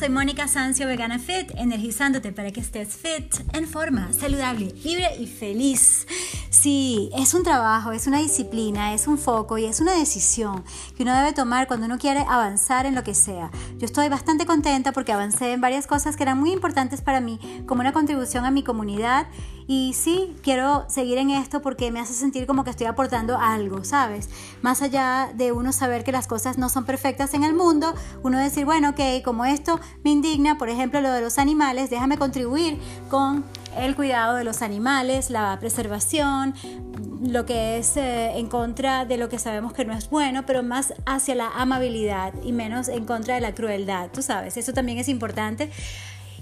soy Mónica Sancio, Vegana Fit, energizándote para que estés fit, en forma, saludable, libre y feliz. Sí, es un trabajo, es una disciplina, es un foco y es una decisión que uno debe tomar cuando uno quiere avanzar en lo que sea. Yo estoy bastante contenta porque avancé en varias cosas que eran muy importantes para mí, como una contribución a mi comunidad y sí, quiero seguir en esto porque me hace sentir como que estoy aportando algo, ¿sabes? Más allá de uno saber que las cosas no son perfectas en el mundo, uno decir, bueno, ok, como esto me indigna, por ejemplo, lo de los animales, déjame contribuir con el cuidado de los animales, la preservación, lo que es eh, en contra de lo que sabemos que no es bueno, pero más hacia la amabilidad y menos en contra de la crueldad, tú sabes, eso también es importante.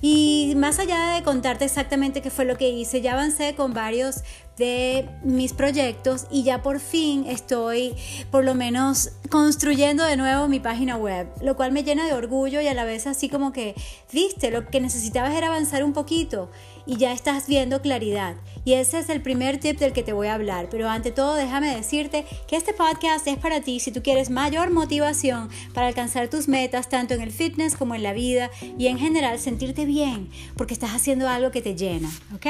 Y más allá de contarte exactamente qué fue lo que hice, ya avancé con varios de mis proyectos y ya por fin estoy por lo menos construyendo de nuevo mi página web, lo cual me llena de orgullo y a la vez así como que, viste, lo que necesitabas era avanzar un poquito y ya estás viendo claridad. Y ese es el primer tip del que te voy a hablar. Pero ante todo, déjame decirte que este podcast es para ti si tú quieres mayor motivación para alcanzar tus metas, tanto en el fitness como en la vida y en general sentirte bien porque estás haciendo algo que te llena, ¿ok?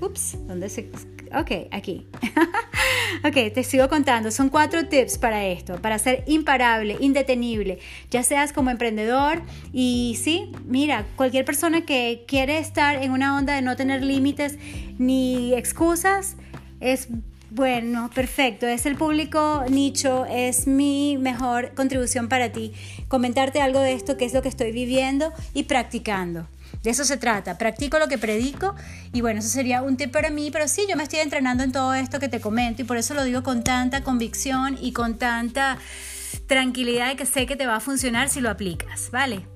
Ups, ¿dónde se...? Ok, aquí. ok, te sigo contando. Son cuatro tips para esto, para ser imparable, indetenible, ya seas como emprendedor y sí, mira, cualquier persona que quiere estar en una onda de no tener límites ni excusas, es bueno, perfecto. Es el público nicho, es mi mejor contribución para ti. Comentarte algo de esto, que es lo que estoy viviendo y practicando. De eso se trata. Practico lo que predico y bueno, eso sería un tip para mí, pero sí, yo me estoy entrenando en todo esto que te comento y por eso lo digo con tanta convicción y con tanta tranquilidad de que sé que te va a funcionar si lo aplicas, ¿vale?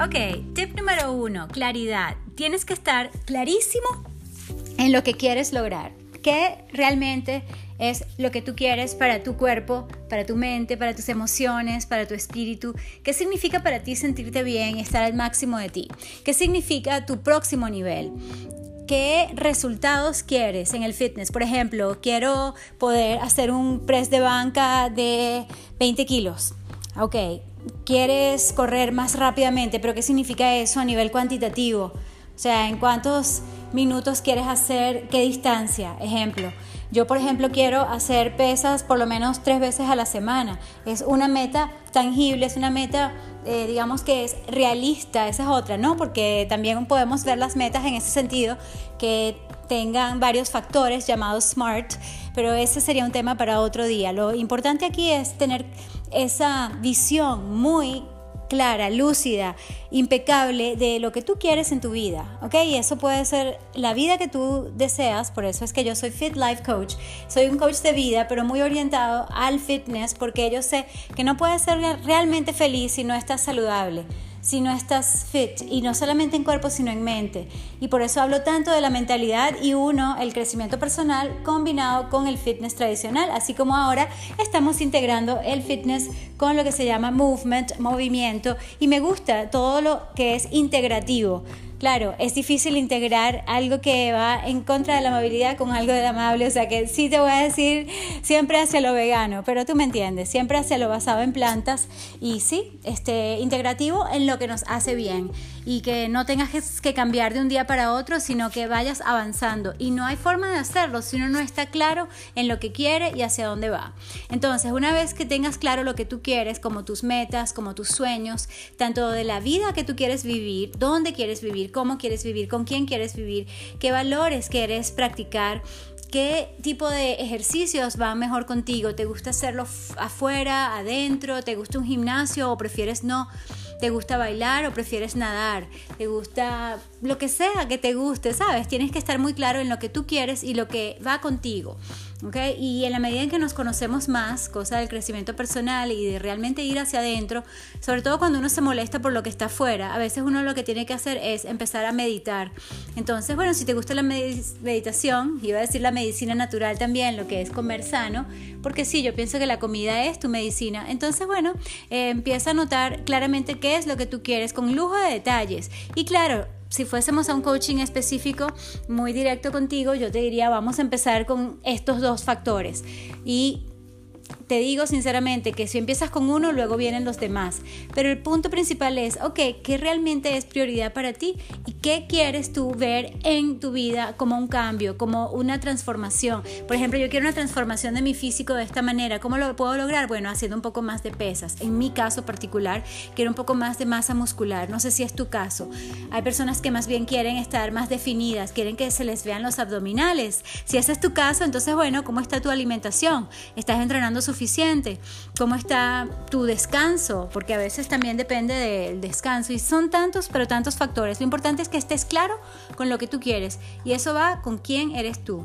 Ok, tip número uno, claridad. Tienes que estar clarísimo en lo que quieres lograr. ¿Qué realmente es lo que tú quieres para tu cuerpo, para tu mente, para tus emociones, para tu espíritu. ¿Qué significa para ti sentirte bien y estar al máximo de ti? ¿Qué significa tu próximo nivel? ¿Qué resultados quieres en el fitness? Por ejemplo, quiero poder hacer un press de banca de 20 kilos. Ok, quieres correr más rápidamente, pero ¿qué significa eso a nivel cuantitativo? O sea, ¿en cuántos minutos quieres hacer qué distancia? Ejemplo, yo, por ejemplo, quiero hacer pesas por lo menos tres veces a la semana. Es una meta tangible, es una meta, eh, digamos que es realista, esa es otra, ¿no? Porque también podemos ver las metas en ese sentido, que tengan varios factores llamados SMART, pero ese sería un tema para otro día. Lo importante aquí es tener esa visión muy clara, lúcida, impecable de lo que tú quieres en tu vida, ¿ok? Y eso puede ser la vida que tú deseas, por eso es que yo soy Fit Life Coach, soy un coach de vida, pero muy orientado al fitness, porque yo sé que no puedes ser realmente feliz si no estás saludable si no estás fit y no solamente en cuerpo sino en mente. Y por eso hablo tanto de la mentalidad y uno, el crecimiento personal combinado con el fitness tradicional, así como ahora estamos integrando el fitness con lo que se llama movement, movimiento y me gusta todo lo que es integrativo. Claro, es difícil integrar algo que va en contra de la amabilidad con algo de amable, o sea que sí te voy a decir siempre hacia lo vegano, pero tú me entiendes, siempre hacia lo basado en plantas y sí, este integrativo en lo que nos hace bien y que no tengas que cambiar de un día para otro, sino que vayas avanzando y no hay forma de hacerlo si uno no está claro en lo que quiere y hacia dónde va. Entonces, una vez que tengas claro lo que tú quieres, como tus metas, como tus sueños, tanto de la vida que tú quieres vivir, dónde quieres vivir, cómo quieres vivir, con quién quieres vivir, qué valores quieres practicar, qué tipo de ejercicios van mejor contigo. ¿Te gusta hacerlo afuera, adentro? ¿Te gusta un gimnasio o prefieres no? ¿Te gusta bailar o prefieres nadar? ¿Te gusta lo que sea que te guste? ¿Sabes? Tienes que estar muy claro en lo que tú quieres y lo que va contigo. Y en la medida en que nos conocemos más, cosa del crecimiento personal y de realmente ir hacia adentro, sobre todo cuando uno se molesta por lo que está afuera, a veces uno lo que tiene que hacer es empezar a meditar. Entonces, bueno, si te gusta la meditación, iba a decir la medicina natural también, lo que es comer sano, porque sí, yo pienso que la comida es tu medicina. Entonces, bueno, eh, empieza a notar claramente qué es lo que tú quieres con lujo de detalles. Y claro, si fuésemos a un coaching específico muy directo contigo, yo te diría, vamos a empezar con estos dos factores. Y te digo sinceramente que si empiezas con uno, luego vienen los demás. Pero el punto principal es, ok, ¿qué realmente es prioridad para ti? ¿Y qué quieres tú ver en tu vida como un cambio, como una transformación? Por ejemplo, yo quiero una transformación de mi físico de esta manera. ¿Cómo lo puedo lograr? Bueno, haciendo un poco más de pesas. En mi caso particular, quiero un poco más de masa muscular. No sé si es tu caso. Hay personas que más bien quieren estar más definidas, quieren que se les vean los abdominales. Si ese es tu caso, entonces, bueno, ¿cómo está tu alimentación? ¿Estás entrenando suficiente? ¿Cómo está tu descanso? Porque a veces también depende del descanso y son tantos, pero tantos factores. Lo importante es que estés claro con lo que tú quieres y eso va con quién eres tú.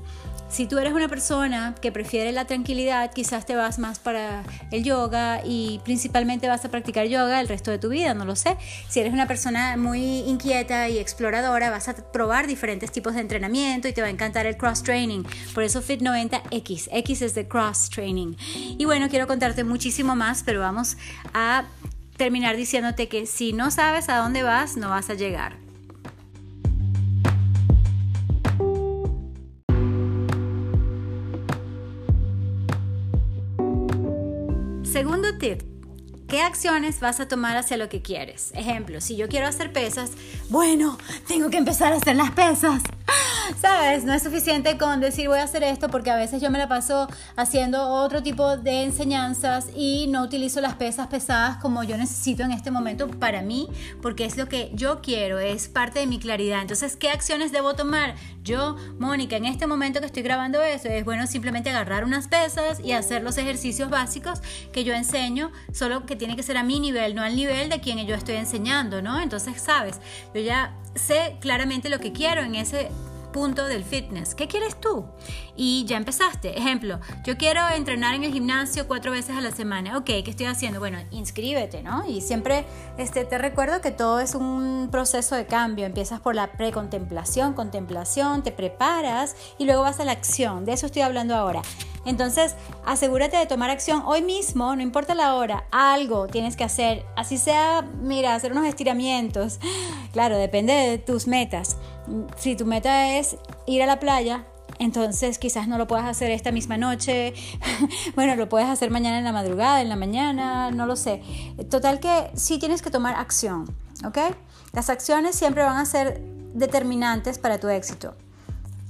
Si tú eres una persona que prefiere la tranquilidad, quizás te vas más para el yoga y principalmente vas a practicar yoga el resto de tu vida, no lo sé. Si eres una persona muy inquieta y exploradora, vas a probar diferentes tipos de entrenamiento y te va a encantar el cross training. Por eso Fit 90X, X es de cross training. Y bueno, quiero contarte muchísimo más, pero vamos a terminar diciéndote que si no sabes a dónde vas, no vas a llegar. Segundo tip, ¿Qué acciones vas a tomar hacia lo que quieres? Ejemplo, si yo quiero hacer pesas, bueno, tengo que empezar a hacer las pesas. ¿Sabes? No es suficiente con decir voy a hacer esto porque a veces yo me la paso haciendo otro tipo de enseñanzas y no utilizo las pesas pesadas como yo necesito en este momento para mí porque es lo que yo quiero, es parte de mi claridad. Entonces, ¿qué acciones debo tomar? Yo, Mónica, en este momento que estoy grabando eso, es bueno simplemente agarrar unas pesas y hacer los ejercicios básicos que yo enseño, solo que tiene que ser a mi nivel, no al nivel de quien yo estoy enseñando, ¿no? Entonces, sabes, yo ya sé claramente lo que quiero en ese punto del fitness. ¿Qué quieres tú? Y ya empezaste. Ejemplo, yo quiero entrenar en el gimnasio cuatro veces a la semana. Ok, ¿qué estoy haciendo? Bueno, inscríbete, ¿no? Y siempre este, te recuerdo que todo es un proceso de cambio. Empiezas por la precontemplación, contemplación, te preparas y luego vas a la acción. De eso estoy hablando ahora. Entonces, asegúrate de tomar acción hoy mismo, no importa la hora, algo tienes que hacer, así sea, mira, hacer unos estiramientos. Claro, depende de tus metas. Si tu meta es ir a la playa, entonces quizás no lo puedas hacer esta misma noche, bueno, lo puedes hacer mañana en la madrugada, en la mañana, no lo sé. Total que sí tienes que tomar acción, ¿ok? Las acciones siempre van a ser determinantes para tu éxito.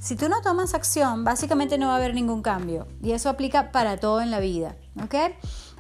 Si tú no tomas acción, básicamente no va a haber ningún cambio. Y eso aplica para todo en la vida. ¿Ok?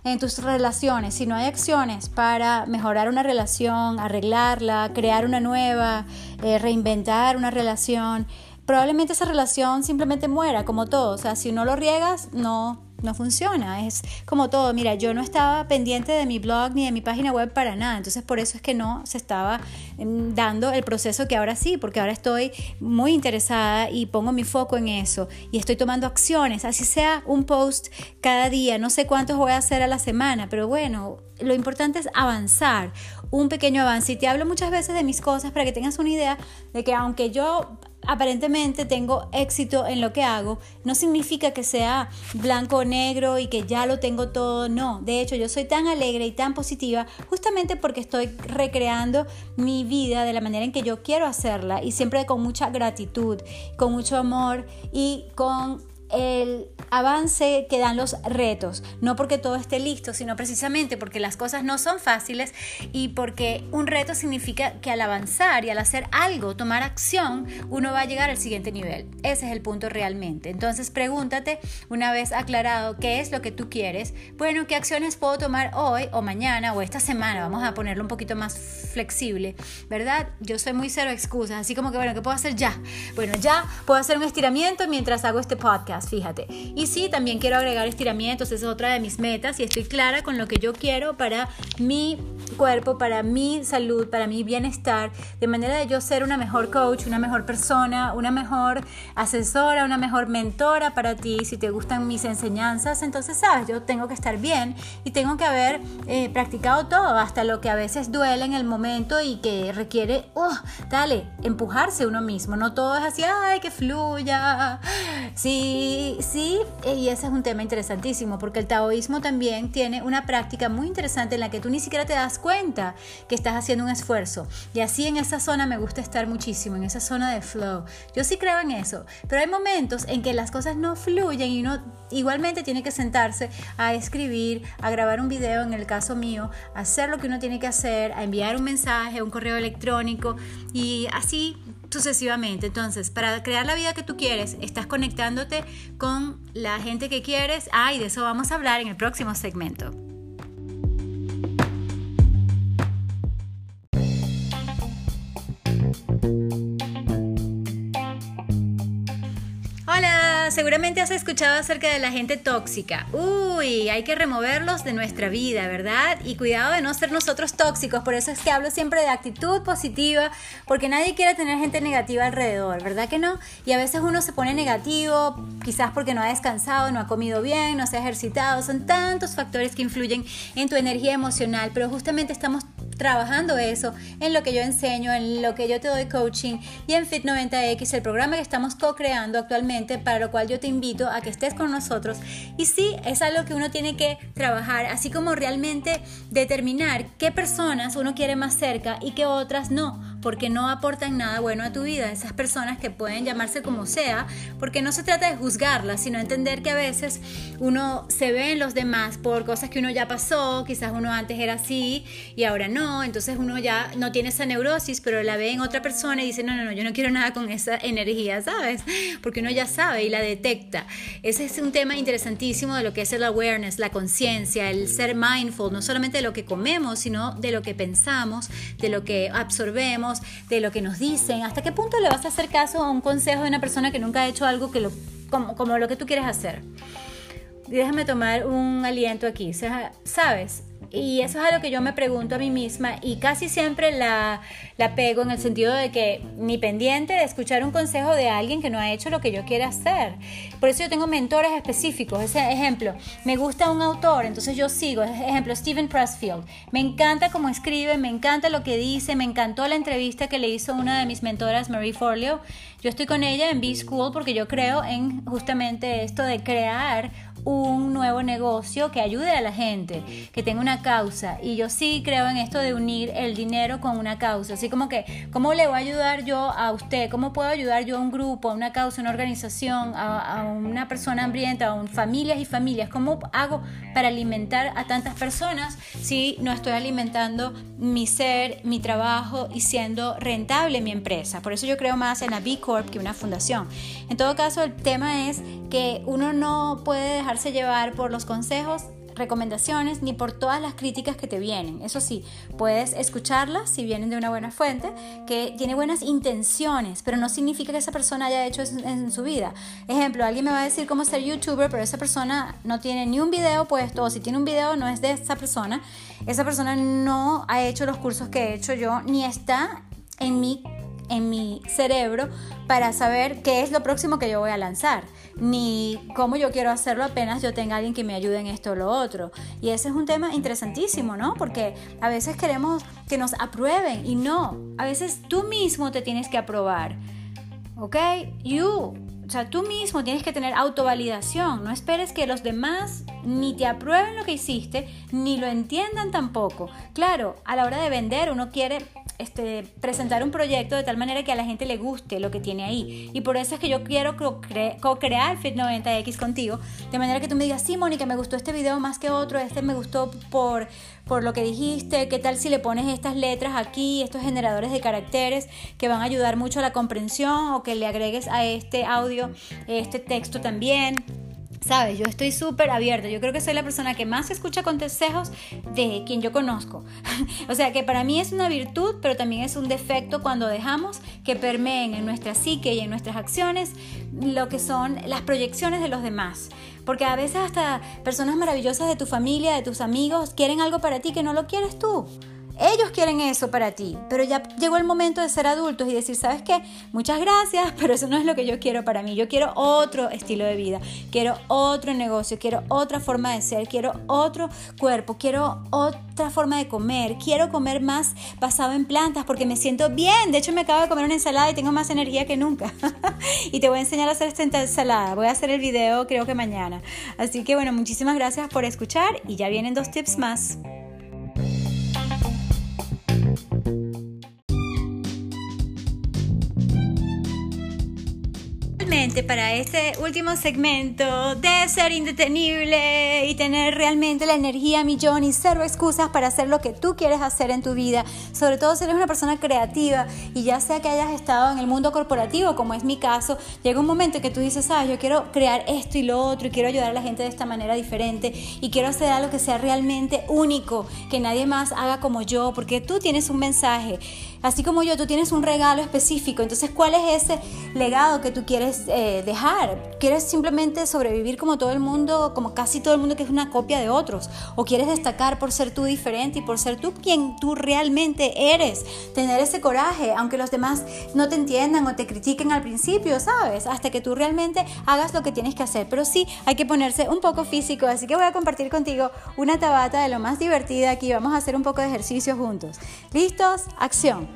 En tus relaciones, si no hay acciones para mejorar una relación, arreglarla, crear una nueva, eh, reinventar una relación, probablemente esa relación simplemente muera, como todo. O sea, si no lo riegas, no, no funciona. Es como todo. Mira, yo no estaba pendiente de mi blog ni de mi página web para nada. Entonces por eso es que no se estaba em, dando el proceso que ahora sí, porque ahora estoy muy interesada y pongo mi foco en eso y estoy tomando acciones. Así sea un post cada día. No sé cuántos voy a hacer a la semana, pero bueno, lo importante es avanzar, un pequeño avance. Y te hablo muchas veces de mis cosas para que tengas una idea de que aunque yo aparentemente tengo éxito en lo que hago, no significa que sea blanco o negro y que ya lo tengo todo, no. De hecho, yo soy tan alegre y tan positiva justamente porque estoy recreando mi vida de la manera en que yo quiero hacerla y siempre con mucha gratitud, con mucho amor y con el avance que dan los retos, no porque todo esté listo, sino precisamente porque las cosas no son fáciles y porque un reto significa que al avanzar y al hacer algo, tomar acción, uno va a llegar al siguiente nivel. Ese es el punto realmente. Entonces pregúntate, una vez aclarado qué es lo que tú quieres, bueno, qué acciones puedo tomar hoy o mañana o esta semana, vamos a ponerlo un poquito más flexible, ¿verdad? Yo soy muy cero excusas, así como que, bueno, ¿qué puedo hacer ya? Bueno, ya puedo hacer un estiramiento mientras hago este podcast, fíjate. Y sí, también quiero agregar estiramientos, esa es otra de mis metas y estoy clara con lo que yo quiero para mi cuerpo, para mi salud, para mi bienestar, de manera de yo ser una mejor coach, una mejor persona, una mejor asesora, una mejor mentora para ti. Si te gustan mis enseñanzas, entonces sabes, yo tengo que estar bien y tengo que haber eh, practicado todo, hasta lo que a veces duele en el momento y que requiere, oh, dale, empujarse uno mismo. No todo es así, ay, que fluya. Sí, Sí, y ese es un tema interesantísimo, porque el taoísmo también tiene una práctica muy interesante en la que tú ni siquiera te das cuenta que estás haciendo un esfuerzo. Y así en esa zona me gusta estar muchísimo, en esa zona de flow. Yo sí creo en eso, pero hay momentos en que las cosas no fluyen y uno igualmente tiene que sentarse a escribir, a grabar un video, en el caso mío, a hacer lo que uno tiene que hacer, a enviar un mensaje, un correo electrónico y así sucesivamente. Entonces, para crear la vida que tú quieres, estás conectándote con la gente que quieres. Ah, y de eso vamos a hablar en el próximo segmento. Seguramente has escuchado acerca de la gente tóxica. Uy, hay que removerlos de nuestra vida, ¿verdad? Y cuidado de no ser nosotros tóxicos. Por eso es que hablo siempre de actitud positiva, porque nadie quiere tener gente negativa alrededor, ¿verdad que no? Y a veces uno se pone negativo, quizás porque no ha descansado, no ha comido bien, no se ha ejercitado. Son tantos factores que influyen en tu energía emocional, pero justamente estamos trabajando eso en lo que yo enseño, en lo que yo te doy coaching y en Fit90X, el programa que estamos co-creando actualmente, para lo cual yo te invito a que estés con nosotros. Y sí, es algo que uno tiene que trabajar, así como realmente determinar qué personas uno quiere más cerca y qué otras no porque no aportan nada bueno a tu vida. Esas personas que pueden llamarse como sea, porque no se trata de juzgarlas, sino entender que a veces uno se ve en los demás por cosas que uno ya pasó, quizás uno antes era así y ahora no, entonces uno ya no tiene esa neurosis, pero la ve en otra persona y dice, no, no, no, yo no quiero nada con esa energía, ¿sabes? Porque uno ya sabe y la detecta. Ese es un tema interesantísimo de lo que es el awareness, la conciencia, el ser mindful, no solamente de lo que comemos, sino de lo que pensamos, de lo que absorbemos de lo que nos dicen, hasta qué punto le vas a hacer caso a un consejo de una persona que nunca ha hecho algo que lo, como, como lo que tú quieres hacer. déjame tomar un aliento aquí, ¿sabes? Y eso es algo que yo me pregunto a mí misma y casi siempre la, la pego en el sentido de que ni pendiente de escuchar un consejo de alguien que no ha hecho lo que yo quiero hacer. Por eso yo tengo mentores específicos. Ese ejemplo, me gusta un autor, entonces yo sigo. Ejemplo, Steven Pressfield. Me encanta cómo escribe, me encanta lo que dice, me encantó la entrevista que le hizo una de mis mentoras, Marie Forleo. Yo estoy con ella en B-School porque yo creo en justamente esto de crear un nuevo negocio que ayude a la gente, que tenga una causa. Y yo sí creo en esto de unir el dinero con una causa. Así como que, ¿cómo le voy a ayudar yo a usted? ¿Cómo puedo ayudar yo a un grupo, a una causa, a una organización, a, una persona hambrienta, a familias y familias? ¿Cómo hago para alimentar a tantas personas si no estoy alimentando mi ser, mi trabajo y siendo rentable mi empresa? Por eso yo creo más en la B Corp que una fundación. En todo caso, el tema es que uno no puede dejar llevar por los consejos, recomendaciones ni por todas las críticas que te vienen. Eso sí, puedes escucharlas si vienen de una buena fuente, que tiene buenas intenciones, pero no significa que esa persona haya hecho eso en su vida. Ejemplo, alguien me va a decir cómo ser youtuber, pero esa persona no tiene ni un video puesto, o si tiene un video no es de esa persona. Esa persona no ha hecho los cursos que he hecho yo, ni está en mi en mi cerebro para saber qué es lo próximo que yo voy a lanzar, ni cómo yo quiero hacerlo apenas yo tenga alguien que me ayude en esto o lo otro. Y ese es un tema interesantísimo, ¿no? Porque a veces queremos que nos aprueben y no, a veces tú mismo te tienes que aprobar. ¿Ok? You. Sea, tú mismo tienes que tener autovalidación. No esperes que los demás ni te aprueben lo que hiciste, ni lo entiendan tampoco. Claro, a la hora de vender uno quiere este, presentar un proyecto de tal manera que a la gente le guste lo que tiene ahí. Y por eso es que yo quiero co-crear Fit90X contigo, de manera que tú me digas, sí, Mónica, me gustó este video más que otro, este me gustó por, por lo que dijiste, qué tal si le pones estas letras aquí, estos generadores de caracteres que van a ayudar mucho a la comprensión o que le agregues a este audio este texto también. Sabes, yo estoy súper abierta. Yo creo que soy la persona que más escucha consejos de quien yo conozco. o sea que para mí es una virtud, pero también es un defecto cuando dejamos que permeen en nuestra psique y en nuestras acciones lo que son las proyecciones de los demás. Porque a veces hasta personas maravillosas de tu familia, de tus amigos, quieren algo para ti que no lo quieres tú. Ellos quieren eso para ti, pero ya llegó el momento de ser adultos y decir, ¿sabes qué? Muchas gracias, pero eso no es lo que yo quiero para mí. Yo quiero otro estilo de vida, quiero otro negocio, quiero otra forma de ser, quiero otro cuerpo, quiero otra forma de comer, quiero comer más basado en plantas porque me siento bien. De hecho, me acabo de comer una ensalada y tengo más energía que nunca. y te voy a enseñar a hacer esta ensalada. Voy a hacer el video creo que mañana. Así que bueno, muchísimas gracias por escuchar y ya vienen dos tips más. Para este último segmento de ser indetenible y tener realmente la energía millón y cero excusas para hacer lo que tú quieres hacer en tu vida, sobre todo si eres una persona creativa y ya sea que hayas estado en el mundo corporativo, como es mi caso, llega un momento que tú dices, ah, yo quiero crear esto y lo otro y quiero ayudar a la gente de esta manera diferente y quiero hacer algo que sea realmente único, que nadie más haga como yo, porque tú tienes un mensaje, así como yo, tú tienes un regalo específico, entonces, ¿cuál es ese legado que tú quieres? Eh, dejar? ¿Quieres simplemente sobrevivir como todo el mundo, como casi todo el mundo que es una copia de otros? ¿O quieres destacar por ser tú diferente y por ser tú quien tú realmente eres? Tener ese coraje, aunque los demás no te entiendan o te critiquen al principio, ¿sabes? Hasta que tú realmente hagas lo que tienes que hacer. Pero sí, hay que ponerse un poco físico, así que voy a compartir contigo una tabata de lo más divertida aquí. Vamos a hacer un poco de ejercicio juntos. ¿Listos? Acción.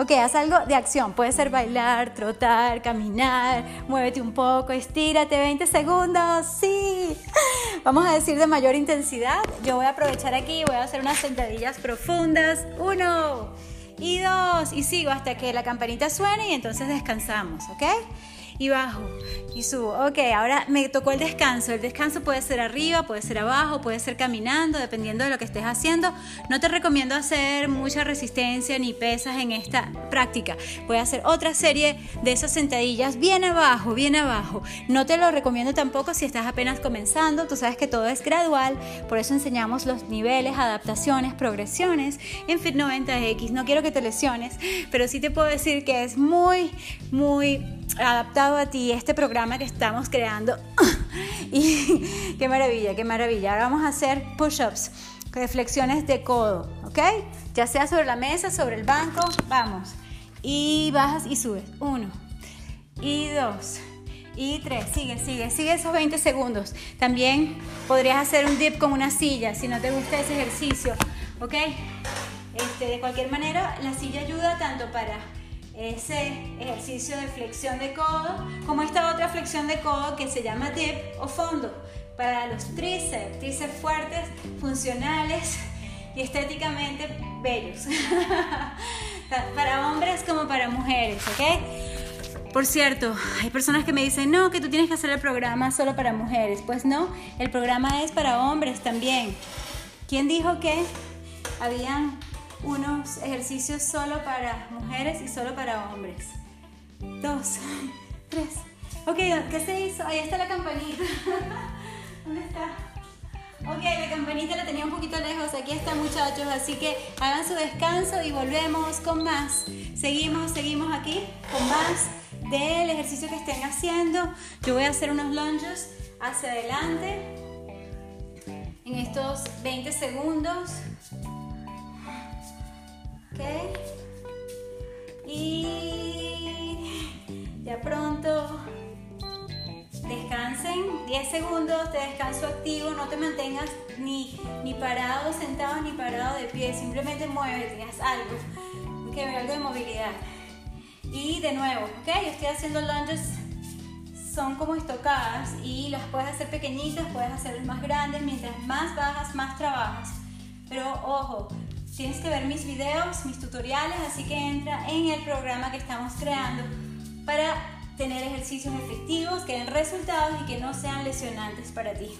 Ok, haz algo de acción. Puede ser bailar, trotar, caminar, muévete un poco, estírate 20 segundos. Sí. Vamos a decir de mayor intensidad. Yo voy a aprovechar aquí y voy a hacer unas sentadillas profundas. Uno y dos. Y sigo hasta que la campanita suene y entonces descansamos, ¿ok? Y bajo y subo. Ok, ahora me tocó el descanso. El descanso puede ser arriba, puede ser abajo, puede ser caminando, dependiendo de lo que estés haciendo. No te recomiendo hacer mucha resistencia ni pesas en esta práctica. Voy a hacer otra serie de esas sentadillas bien abajo, bien abajo. No te lo recomiendo tampoco si estás apenas comenzando. Tú sabes que todo es gradual, por eso enseñamos los niveles, adaptaciones, progresiones en Fit 90X. No quiero que te lesiones, pero sí te puedo decir que es muy, muy adaptado a ti este programa que estamos creando. y qué maravilla, qué maravilla. Ahora vamos a hacer push-ups, flexiones de codo, ¿ok? Ya sea sobre la mesa, sobre el banco, vamos. Y bajas y subes. Uno, y dos, y tres. Sigue, sigue, sigue esos 20 segundos. También podrías hacer un dip con una silla si no te gusta ese ejercicio, ¿ok? Este, de cualquier manera, la silla ayuda tanto para ese ejercicio de flexión de codo, como esta otra flexión de codo que se llama dip o fondo, para los tríceps, tríceps fuertes, funcionales y estéticamente bellos. para hombres como para mujeres, ¿ok? Por cierto, hay personas que me dicen, no, que tú tienes que hacer el programa solo para mujeres. Pues no, el programa es para hombres también. ¿Quién dijo que habían unos ejercicios solo para mujeres y solo para hombres. Dos, tres. Ok, ¿qué se hizo? Ahí está la campanita. ¿Dónde está? Ok, la campanita la tenía un poquito lejos. Aquí está, muchachos. Así que hagan su descanso y volvemos con más. Seguimos, seguimos aquí con más del ejercicio que estén haciendo. Yo voy a hacer unos lunges hacia adelante en estos 20 segundos. Y ya pronto descansen 10 segundos de descanso activo, no te mantengas ni, ni parado sentado ni parado de pie, simplemente muévete, haz algo, que algo de movilidad. Y de nuevo, ok, estoy haciendo lunges, son como estocadas y las puedes hacer pequeñitas, puedes hacerlas más grandes, mientras más bajas, más trabajas. Pero ojo, tienes que ver mis videos, mis tutoriales, así que entra en el programa que estamos creando para tener ejercicios efectivos, que den resultados y que no sean lesionantes para ti.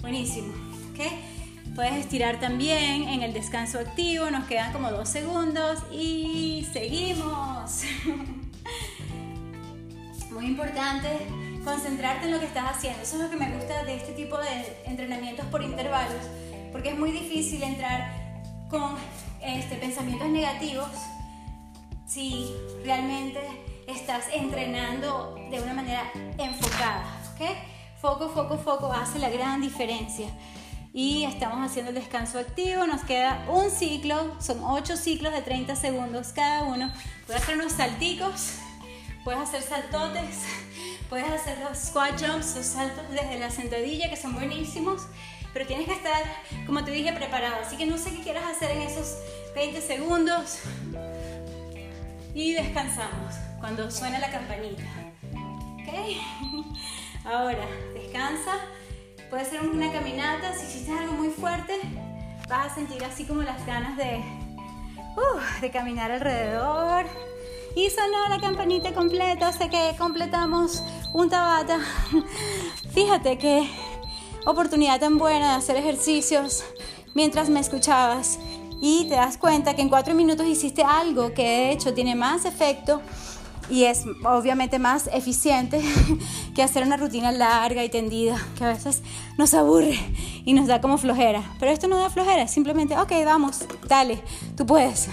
Buenísimo, ¿ok? Puedes estirar también en el descanso activo, nos quedan como dos segundos y seguimos. Muy importante concentrarte en lo que estás haciendo. Eso es lo que me gusta de este tipo de entrenamientos por intervalos, porque es muy difícil entrar con este, pensamientos negativos si realmente estás entrenando de una manera enfocada. ¿ok? Foco, foco, foco hace la gran diferencia. y estamos haciendo el descanso activo. Nos queda un ciclo, son 8 ciclos de 30 segundos cada uno. Puedes hacer unos salticos, puedes hacer saltotes, puedes hacer los squat jumps, los saltos desde la sentadilla que son buenísimos, pero tienes que estar, como te dije, preparado. Así que no sé qué quieras hacer en esos 20 segundos y descansamos cuando suena la campanita. ¿Ok? Ahora, descansa Puede ser una caminata, si hiciste algo muy fuerte, vas a sentir así como las ganas de, uh, de caminar alrededor. Y sonó la campanita completa, sé que completamos un tabata. Fíjate qué oportunidad tan buena de hacer ejercicios mientras me escuchabas y te das cuenta que en cuatro minutos hiciste algo que de hecho tiene más efecto y es obviamente más eficiente que hacer una rutina larga y tendida, que a veces nos aburre y nos da como flojera. Pero esto no da flojera, simplemente, ok, vamos, dale, tú puedes.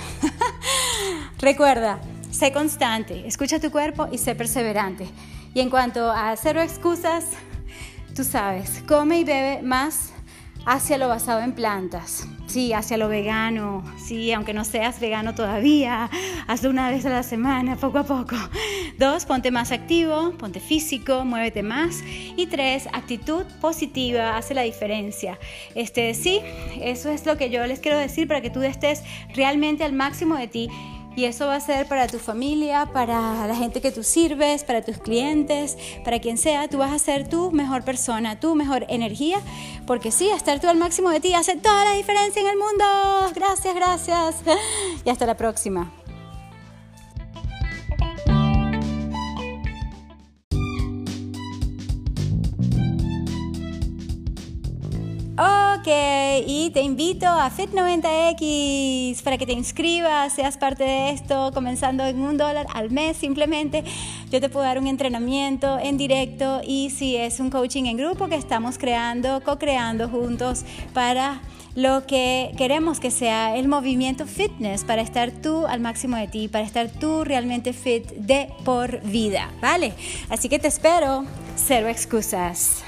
Recuerda, sé constante, escucha tu cuerpo y sé perseverante. Y en cuanto a cero excusas, tú sabes, come y bebe más hacia lo basado en plantas, sí, hacia lo vegano, sí, aunque no seas vegano todavía, hazlo una vez a la semana, poco a poco. Dos, ponte más activo, ponte físico, muévete más. Y tres, actitud positiva hace la diferencia. Este, sí, eso es lo que yo les quiero decir para que tú estés realmente al máximo de ti y eso va a ser para tu familia, para la gente que tú sirves, para tus clientes, para quien sea. Tú vas a ser tu mejor persona, tu mejor energía. Porque sí, estar tú al máximo de ti hace toda la diferencia en el mundo. Gracias, gracias. Y hasta la próxima. Y te invito a Fit90X para que te inscribas, seas parte de esto, comenzando en un dólar al mes simplemente. Yo te puedo dar un entrenamiento en directo y si es un coaching en grupo que estamos creando, co-creando juntos para lo que queremos que sea el movimiento fitness para estar tú al máximo de ti, para estar tú realmente fit de por vida, ¿vale? Así que te espero, cero excusas.